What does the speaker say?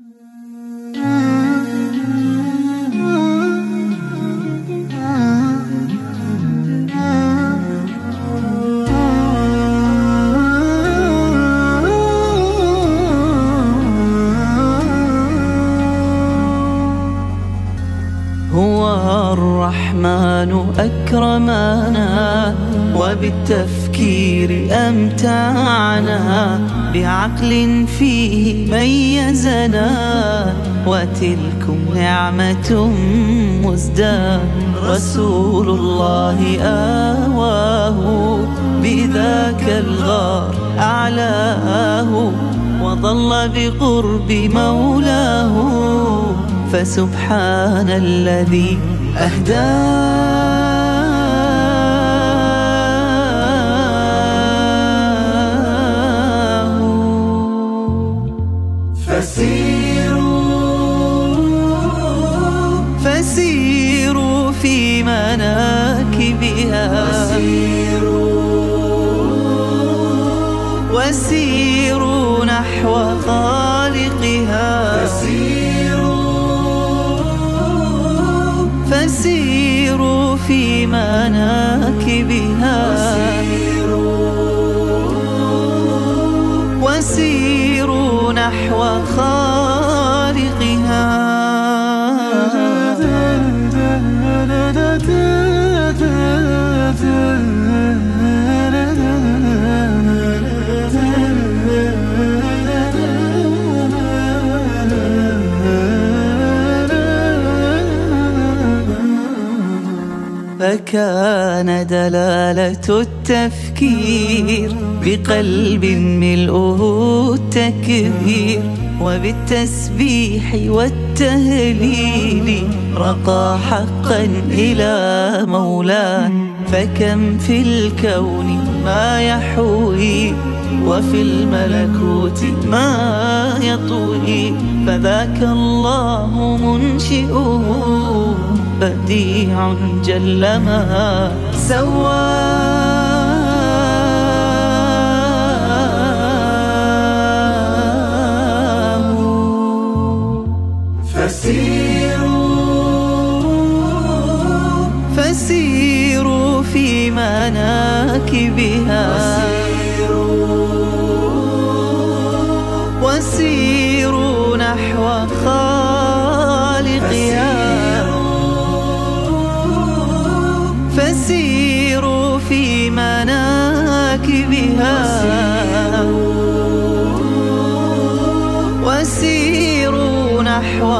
Mm-hmm. الرحمن أكرمنا وبالتفكير أمتعنا بعقل فيه ميزنا وتلكم نعمة مزداد رسول الله آواه بذاك الغار أعلاه وظل بقرب مولاه فسبحان الذي أهداه. فسيروا فسيروا في مناكبها. وسيروا في مناكبها. وسيروا نحو فكان دلالة التفكير بقلب ملؤه التكبير وبالتسبيح والتهليل رقى حقا إلى مولاه فكم في الكون ما يحوي وفي الملكوت ما يطوي فذاك الله منشئه بديع جل ما سواه فسيروا فسيروا في مناكبها. نحو